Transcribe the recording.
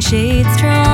shades drawn.